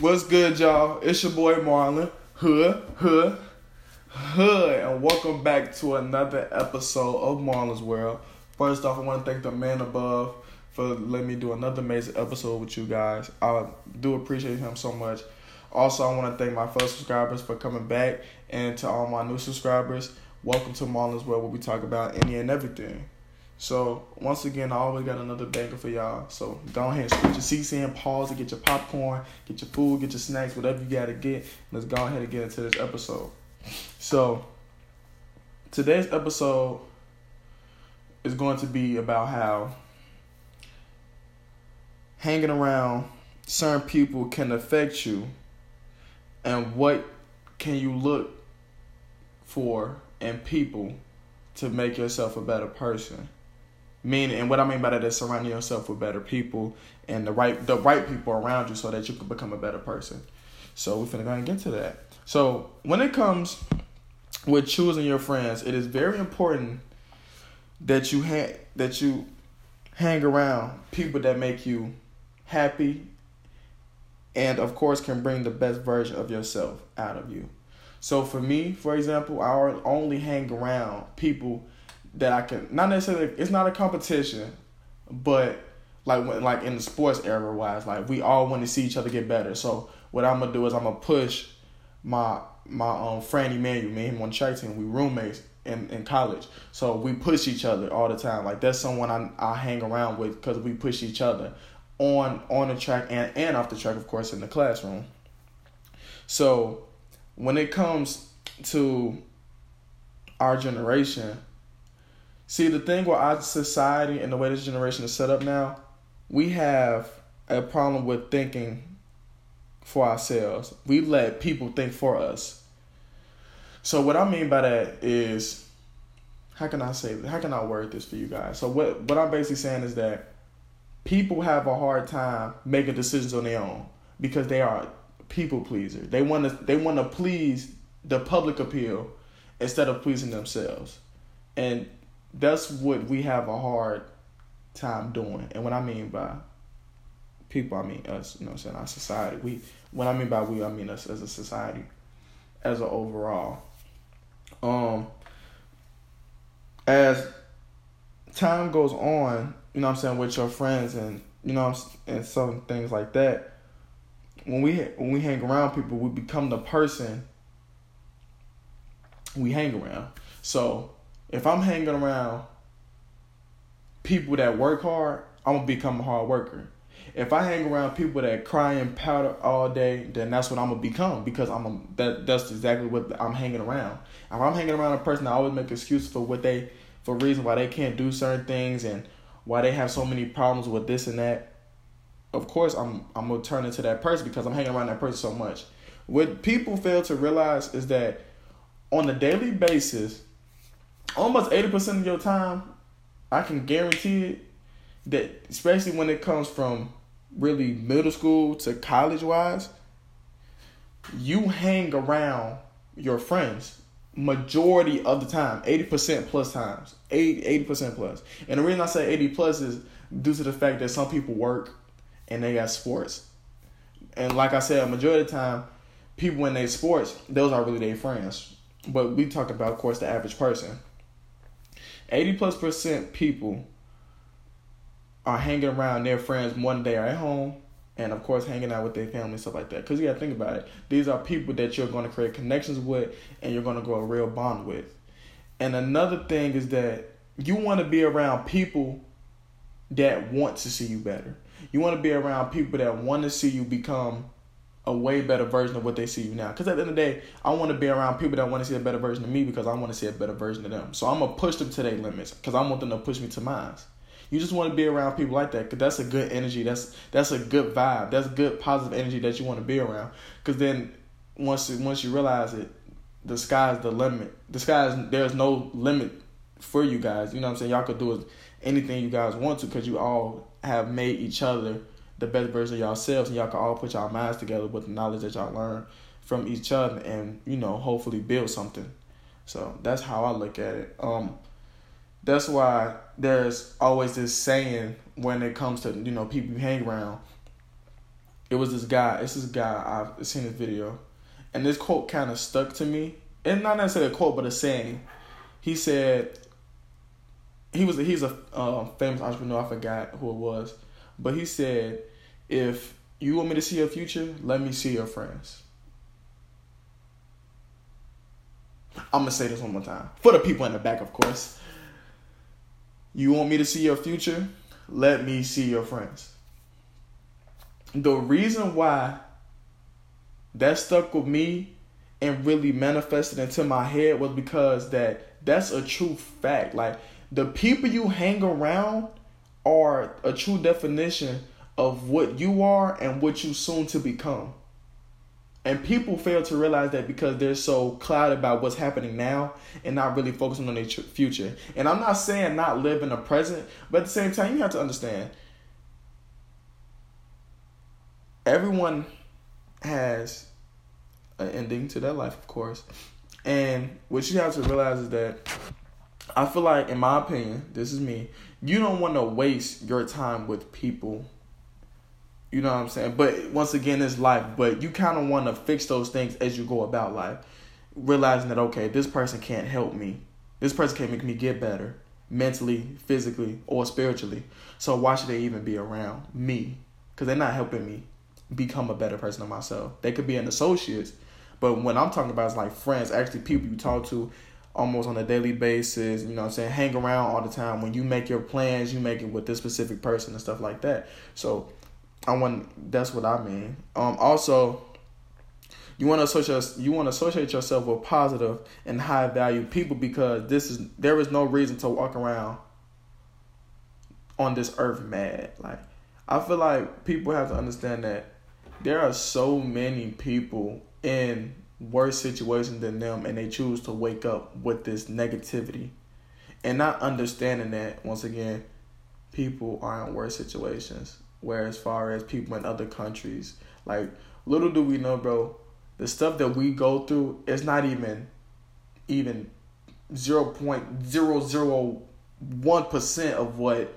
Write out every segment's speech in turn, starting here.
What's good, y'all? It's your boy Marlon. Hood, hood, hood, and welcome back to another episode of Marlon's World. First off, I want to thank the man above for letting me do another amazing episode with you guys. I do appreciate him so much. Also, I want to thank my fellow subscribers for coming back, and to all my new subscribers, welcome to Marlon's World, where we talk about any and everything. So once again, I always got another banger for y'all. So go ahead and switch your seats in, pause and get your popcorn, get your food, get your snacks, whatever you gotta get. Let's go ahead and get into this episode. So today's episode is going to be about how hanging around certain people can affect you and what can you look for in people to make yourself a better person. Meaning, and what I mean by that is surrounding yourself with better people and the right the right people around you so that you can become a better person. So we're finna go and get to that. So when it comes with choosing your friends, it is very important that you ha- that you hang around people that make you happy and of course can bring the best version of yourself out of you. So for me, for example, I only hang around people that I can not necessarily it's not a competition, but like when, like in the sports era wise, like we all want to see each other get better. So what I'm gonna do is I'm gonna push my my um friend Emmanuel, me and him on track team. We roommates in, in college, so we push each other all the time. Like that's someone I I hang around with because we push each other on on the track and and off the track, of course, in the classroom. So when it comes to our generation, See, the thing with our society and the way this generation is set up now, we have a problem with thinking for ourselves. We let people think for us. So what I mean by that is how can I say how can I word this for you guys? So what what I'm basically saying is that people have a hard time making decisions on their own because they are people pleasers. They want to they want to please the public appeal instead of pleasing themselves. And that's what we have a hard time doing. And what I mean by people, I mean us, you know I'm saying, our society. We what I mean by we, I mean us as a society, as an overall. Um as time goes on, you know I'm saying, with your friends and you know and some things like that, when we when we hang around people, we become the person we hang around. So if I'm hanging around people that work hard, I'm gonna become a hard worker. If I hang around people that cry and powder all day, then that's what I'm gonna become because I'm a, that that's exactly what I'm hanging around. If I'm hanging around a person that always make excuses for what they for reasons why they can't do certain things and why they have so many problems with this and that, of course I'm I'm gonna turn into that person because I'm hanging around that person so much. What people fail to realize is that on a daily basis, almost 80% of your time, I can guarantee it that especially when it comes from really middle school to college wise, you hang around your friends majority of the time, 80% plus times. 80, 80% plus. And the reason I say 80 plus is due to the fact that some people work and they got sports. And like I said, a majority of the time, people in their sports, those are really their friends. But we talk about, of course, the average person. 80 plus percent people are hanging around their friends one day are at home and of course hanging out with their family and stuff like that. Because you got to think about it. These are people that you're going to create connections with and you're going to grow a real bond with. And another thing is that you want to be around people that want to see you better. You want to be around people that want to see you become a way better version of what they see you now. Because at the end of the day, I want to be around people that want to see a better version of me because I want to see a better version of them. So I'm gonna push them to their limits because I want them to push me to mine. You just want to be around people like that because that's a good energy. That's that's a good vibe. That's good positive energy that you want to be around. Because then once once you realize it, the sky's the limit. The sky's there's no limit for you guys. You know what I'm saying? Y'all could do anything you guys want to because you all have made each other the best version of yourselves and y'all can all put y'all minds together with the knowledge that y'all learn from each other and you know hopefully build something so that's how i look at it um that's why there's always this saying when it comes to you know people you hang around it was this guy. It's this guy. I've seen this video, and this quote kind of stuck to me. And not necessarily a quote, but a saying. He said. He was he's a uh, famous entrepreneur. I forgot who it was, but he said, "If you want me to see your future, let me see your friends." I'm gonna say this one more time for the people in the back, of course. You want me to see your future? Let me see your friends the reason why that stuck with me and really manifested into my head was because that that's a true fact. Like the people you hang around are a true definition of what you are and what you soon to become. And people fail to realize that because they're so clouded about what's happening now and not really focusing on their future. And I'm not saying not live in the present, but at the same time, you have to understand everyone has an ending to their life, of course. And what you have to realize is that I feel like, in my opinion, this is me, you don't want to waste your time with people. You know what I'm saying? But once again, it's life. But you kind of want to fix those things as you go about life. Realizing that, okay, this person can't help me. This person can't make me get better mentally, physically, or spiritually. So why should they even be around me? Because they're not helping me become a better person of myself. They could be an associate, but when I'm talking about is like friends, actually people you talk to almost on a daily basis, you know what I'm saying, hang around all the time. When you make your plans, you make it with this specific person and stuff like that. So I want that's what I mean. Um also you want to associate you want to associate yourself with positive and high value people because this is there is no reason to walk around on this earth mad. Like I feel like people have to understand that there are so many people in worse situations than them and they choose to wake up with this negativity and not understanding that once again people are in worse situations where as far as people in other countries like little do we know bro the stuff that we go through is not even even 0.001% of what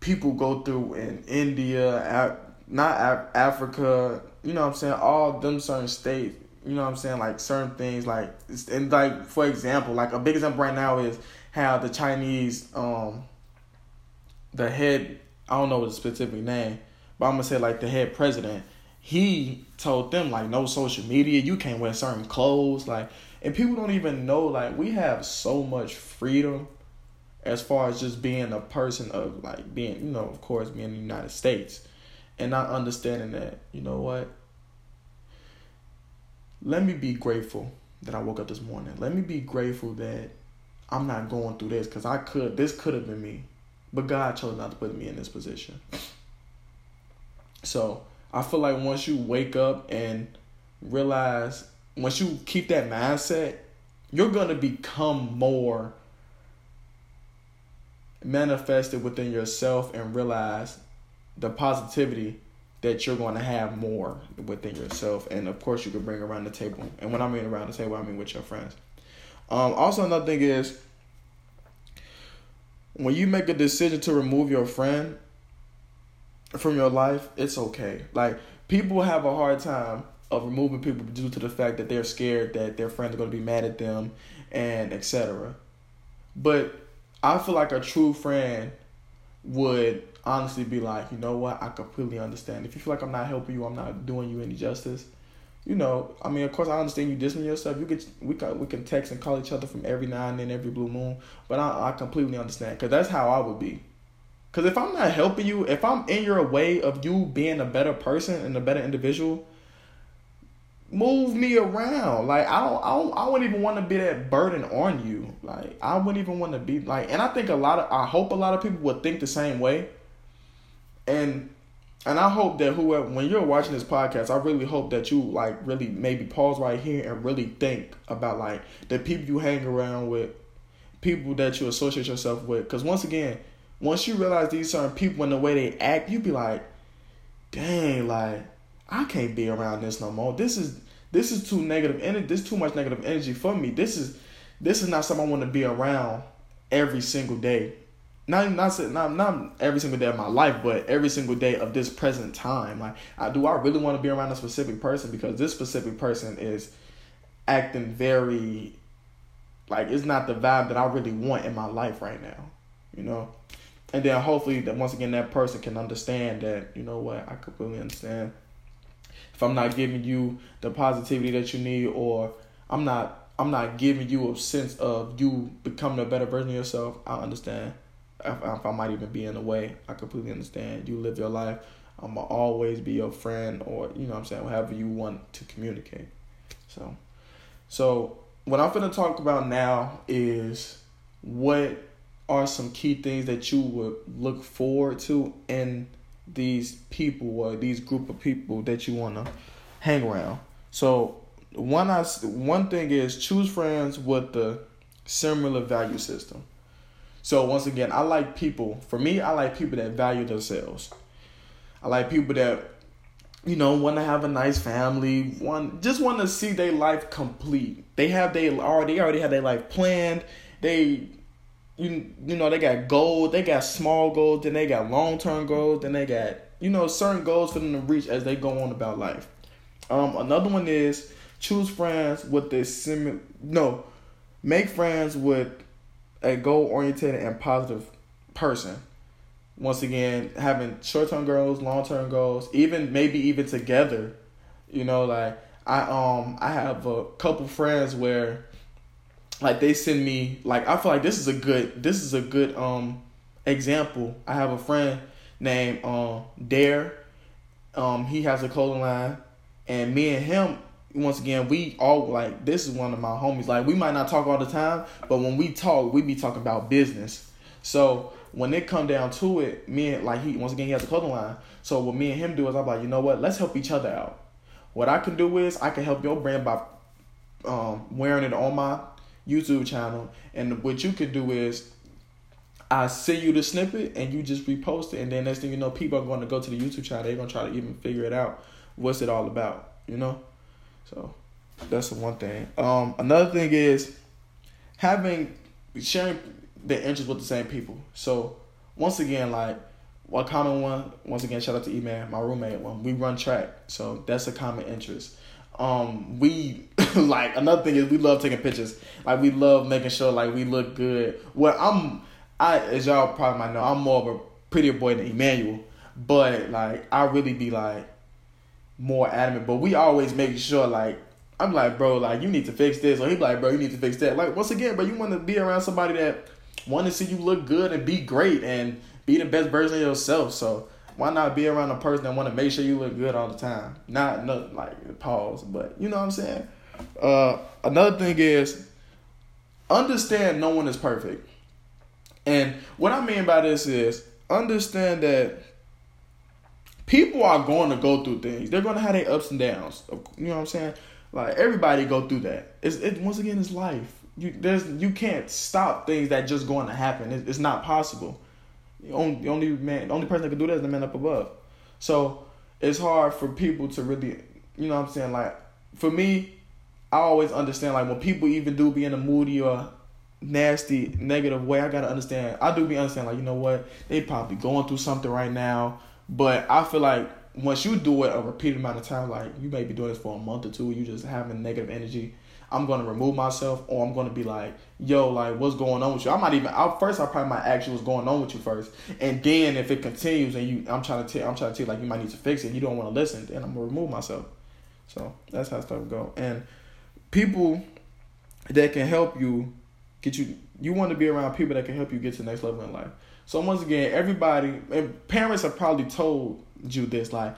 people go through in India not Af- Africa, you know what I'm saying, all them certain states, you know what I'm saying, like certain things like and like for example, like a big example right now is how the Chinese um the head I don't know the specific name, but I'm gonna say like the head president, he told them like no social media, you can't wear certain clothes, like and people don't even know like we have so much freedom as far as just being a person of like being, you know, of course being in the United States and not understanding that, you know what? Let me be grateful that I woke up this morning. Let me be grateful that I'm not going through this because I could, this could have been me. But God chose not to put me in this position. So I feel like once you wake up and realize, once you keep that mindset, you're going to become more manifested within yourself and realize the positivity that you're going to have more within yourself. And of course you can bring around the table. And when i mean around the table i mean with your friends. Um, also another thing is when you make a decision to remove your friend from your life it's okay like people have a hard time of removing people due to the fact that they're scared that their friends are going to be mad at them and etc but i feel like a true friend would honestly be like, you know what, I completely understand. If you feel like I'm not helping you, I'm not doing you any justice. You know, I mean, of course, I understand you discipline yourself. You get we can we can text and call each other from every now and then, every blue moon. But I I completely understand because that's how I would be. Because if I'm not helping you, if I'm in your way of you being a better person and a better individual, move me around. Like I don't, I don't, I wouldn't even want to be that burden on you. Like I wouldn't even want to be like, and I think a lot of, I hope a lot of people would think the same way and and I hope that whoever when you're watching this podcast, I really hope that you like really maybe pause right here and really think about like the people you hang around with, people that you associate yourself with. Because once again, once you realize these certain people and the way they act, you'd be like, dang, like I can't be around this no more. This is this is too negative energy. This is too much negative energy for me. This is this is not something I want to be around every single day. Not not not not every single day of my life, but every single day of this present time. Like, I do I really want to be around a specific person because this specific person is acting very like it's not the vibe that I really want in my life right now, you know. And then hopefully that once again that person can understand that you know what I completely understand. If I'm not giving you the positivity that you need, or I'm not I'm not giving you a sense of you becoming a better version of yourself, I understand if, if I might even be in the way, I completely understand. You live your life. I'm gonna always be your friend, or you know what I'm saying, however you want to communicate. So, so what I'm gonna talk about now is what are some key things that you would look forward to in these people or these group of people that you wanna hang around. So one I one thing is choose friends with the similar value system. So once again, I like people. For me, I like people that value themselves. I like people that you know want to have a nice family, one just want to see their life complete. They have they already already have their life planned. They you you know they got goals, they got small goals, then they got long term goals, then they got you know certain goals for them to reach as they go on about life. Um, another one is choose friends with the similar no, make friends with a goal oriented and positive person. Once again, having short term goals, long term goals, even maybe even together. You know, like I um I have a couple friends where like they send me like I feel like this is a good this is a good um example. I have a friend named um Dare. Um he has a clothing line and me and him once again, we all like this is one of my homies. Like we might not talk all the time, but when we talk, we be talking about business. So when it come down to it, me and like he once again he has a clothing line. So what me and him do is I'm like, you know what? Let's help each other out. What I can do is I can help your brand by um, wearing it on my YouTube channel, and what you could do is I send you the snippet and you just repost it, and then next thing you know, people are going to go to the YouTube channel. They're gonna try to even figure it out. What's it all about? You know. So that's the one thing. Um, another thing is having sharing the interest with the same people. So once again, like one common one. Once again, shout out to E-Man, my roommate. When we run track, so that's a common interest. Um, we like another thing is we love taking pictures. Like we love making sure like we look good. Well, I'm I as y'all probably might know, I'm more of a prettier boy than Emmanuel, but like I really be like more adamant, but we always make sure like I'm like, bro, like you need to fix this, or he like, bro, you need to fix that. Like once again, bro, you want to be around somebody that want to see you look good and be great and be the best version of yourself. So why not be around a person that want to make sure you look good all the time? Not no like pause, but you know what I'm saying. Uh, another thing is understand no one is perfect, and what I mean by this is understand that people are going to go through things. They're going to have their ups and downs. You know what I'm saying? Like everybody go through that. It's it once again it's life. You there's you can't stop things that just going to happen. It, it's not possible. The only, the only man, the only person that can do that is the man up above. So it's hard for people to really, you know what I'm saying? Like for me, I always understand like when people even do be in a moody or nasty negative way, I gotta understand. I do be understand like you know what they probably going through something right now but I feel like once you do it a repeated amount of time, like you may be doing this for a month or two, you just having negative energy. I'm gonna remove myself, or I'm gonna be like, "Yo, like, what's going on with you?" I might even, I, first, I probably might ask you what's going on with you first, and then if it continues and you, I'm trying to tell, I'm trying to tell like you might need to fix it, you don't want to listen, then I'm gonna remove myself. So that's how stuff go. And people that can help you get you, you want to be around people that can help you get to the next level in life. So once again, everybody and parents have probably told you this, like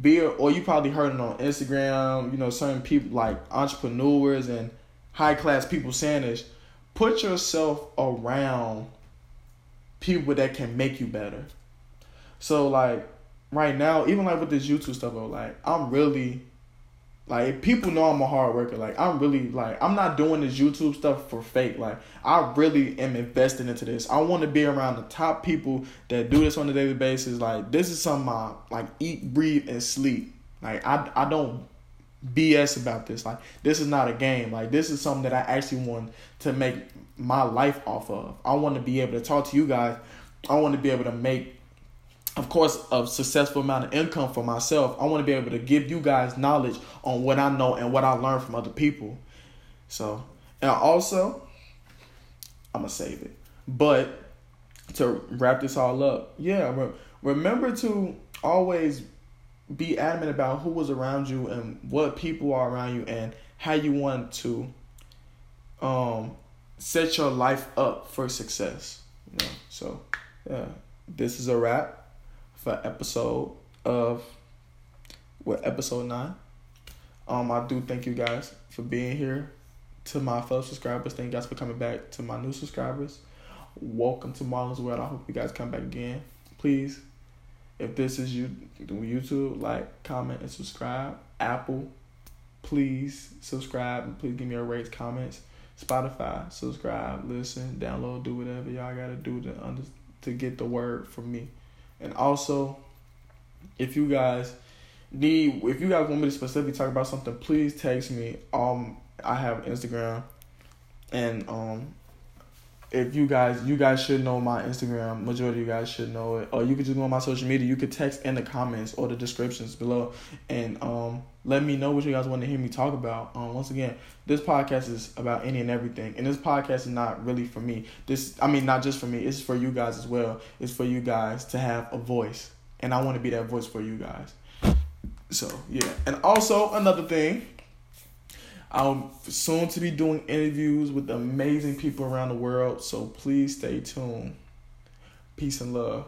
be or you probably heard it on Instagram, you know, certain people like entrepreneurs and high class people saying this. Put yourself around people that can make you better. So like right now, even like with this YouTube stuff, like I'm really like people know I'm a hard worker. Like I'm really like I'm not doing this YouTube stuff for fake. Like I really am investing into this. I want to be around the top people that do this on a daily basis. Like this is something I like eat, breathe, and sleep. Like I I don't BS about this. Like this is not a game. Like this is something that I actually want to make my life off of. I want to be able to talk to you guys I want to be able to make of course a successful amount of income for myself. I want to be able to give you guys knowledge on what I know and what I learned from other people. So, and also I'm to save it. But to wrap this all up, yeah, re- remember to always be adamant about who was around you and what people are around you and how you want to um set your life up for success. You know? So yeah, this is a wrap for episode of what episode nine. Um, I do thank you guys for being here. To my fellow subscribers, thank you guys for coming back. To my new subscribers, welcome to Marlon's World. I hope you guys come back again. Please, if this is you YouTube, like, comment, and subscribe. Apple, please subscribe and please give me a rate, comments. Spotify, subscribe, listen, download, do whatever y'all gotta do to under to get the word from me. And also, if you guys need, if you guys want me to specifically talk about something, please text me. Um, I have Instagram, and um, if you guys, you guys should know my Instagram. Majority of you guys should know it. Or you could just go on my social media. You could text in the comments or the descriptions below, and um, let me know what you guys want to hear me talk about. Um, once again, this podcast is about any and everything, and this podcast is not really for me. This, I mean, not just for me. It's for you guys as well. It's for you guys to have a voice, and I want to be that voice for you guys. So yeah, and also another thing. I'm soon to be doing interviews with amazing people around the world, so please stay tuned. Peace and love.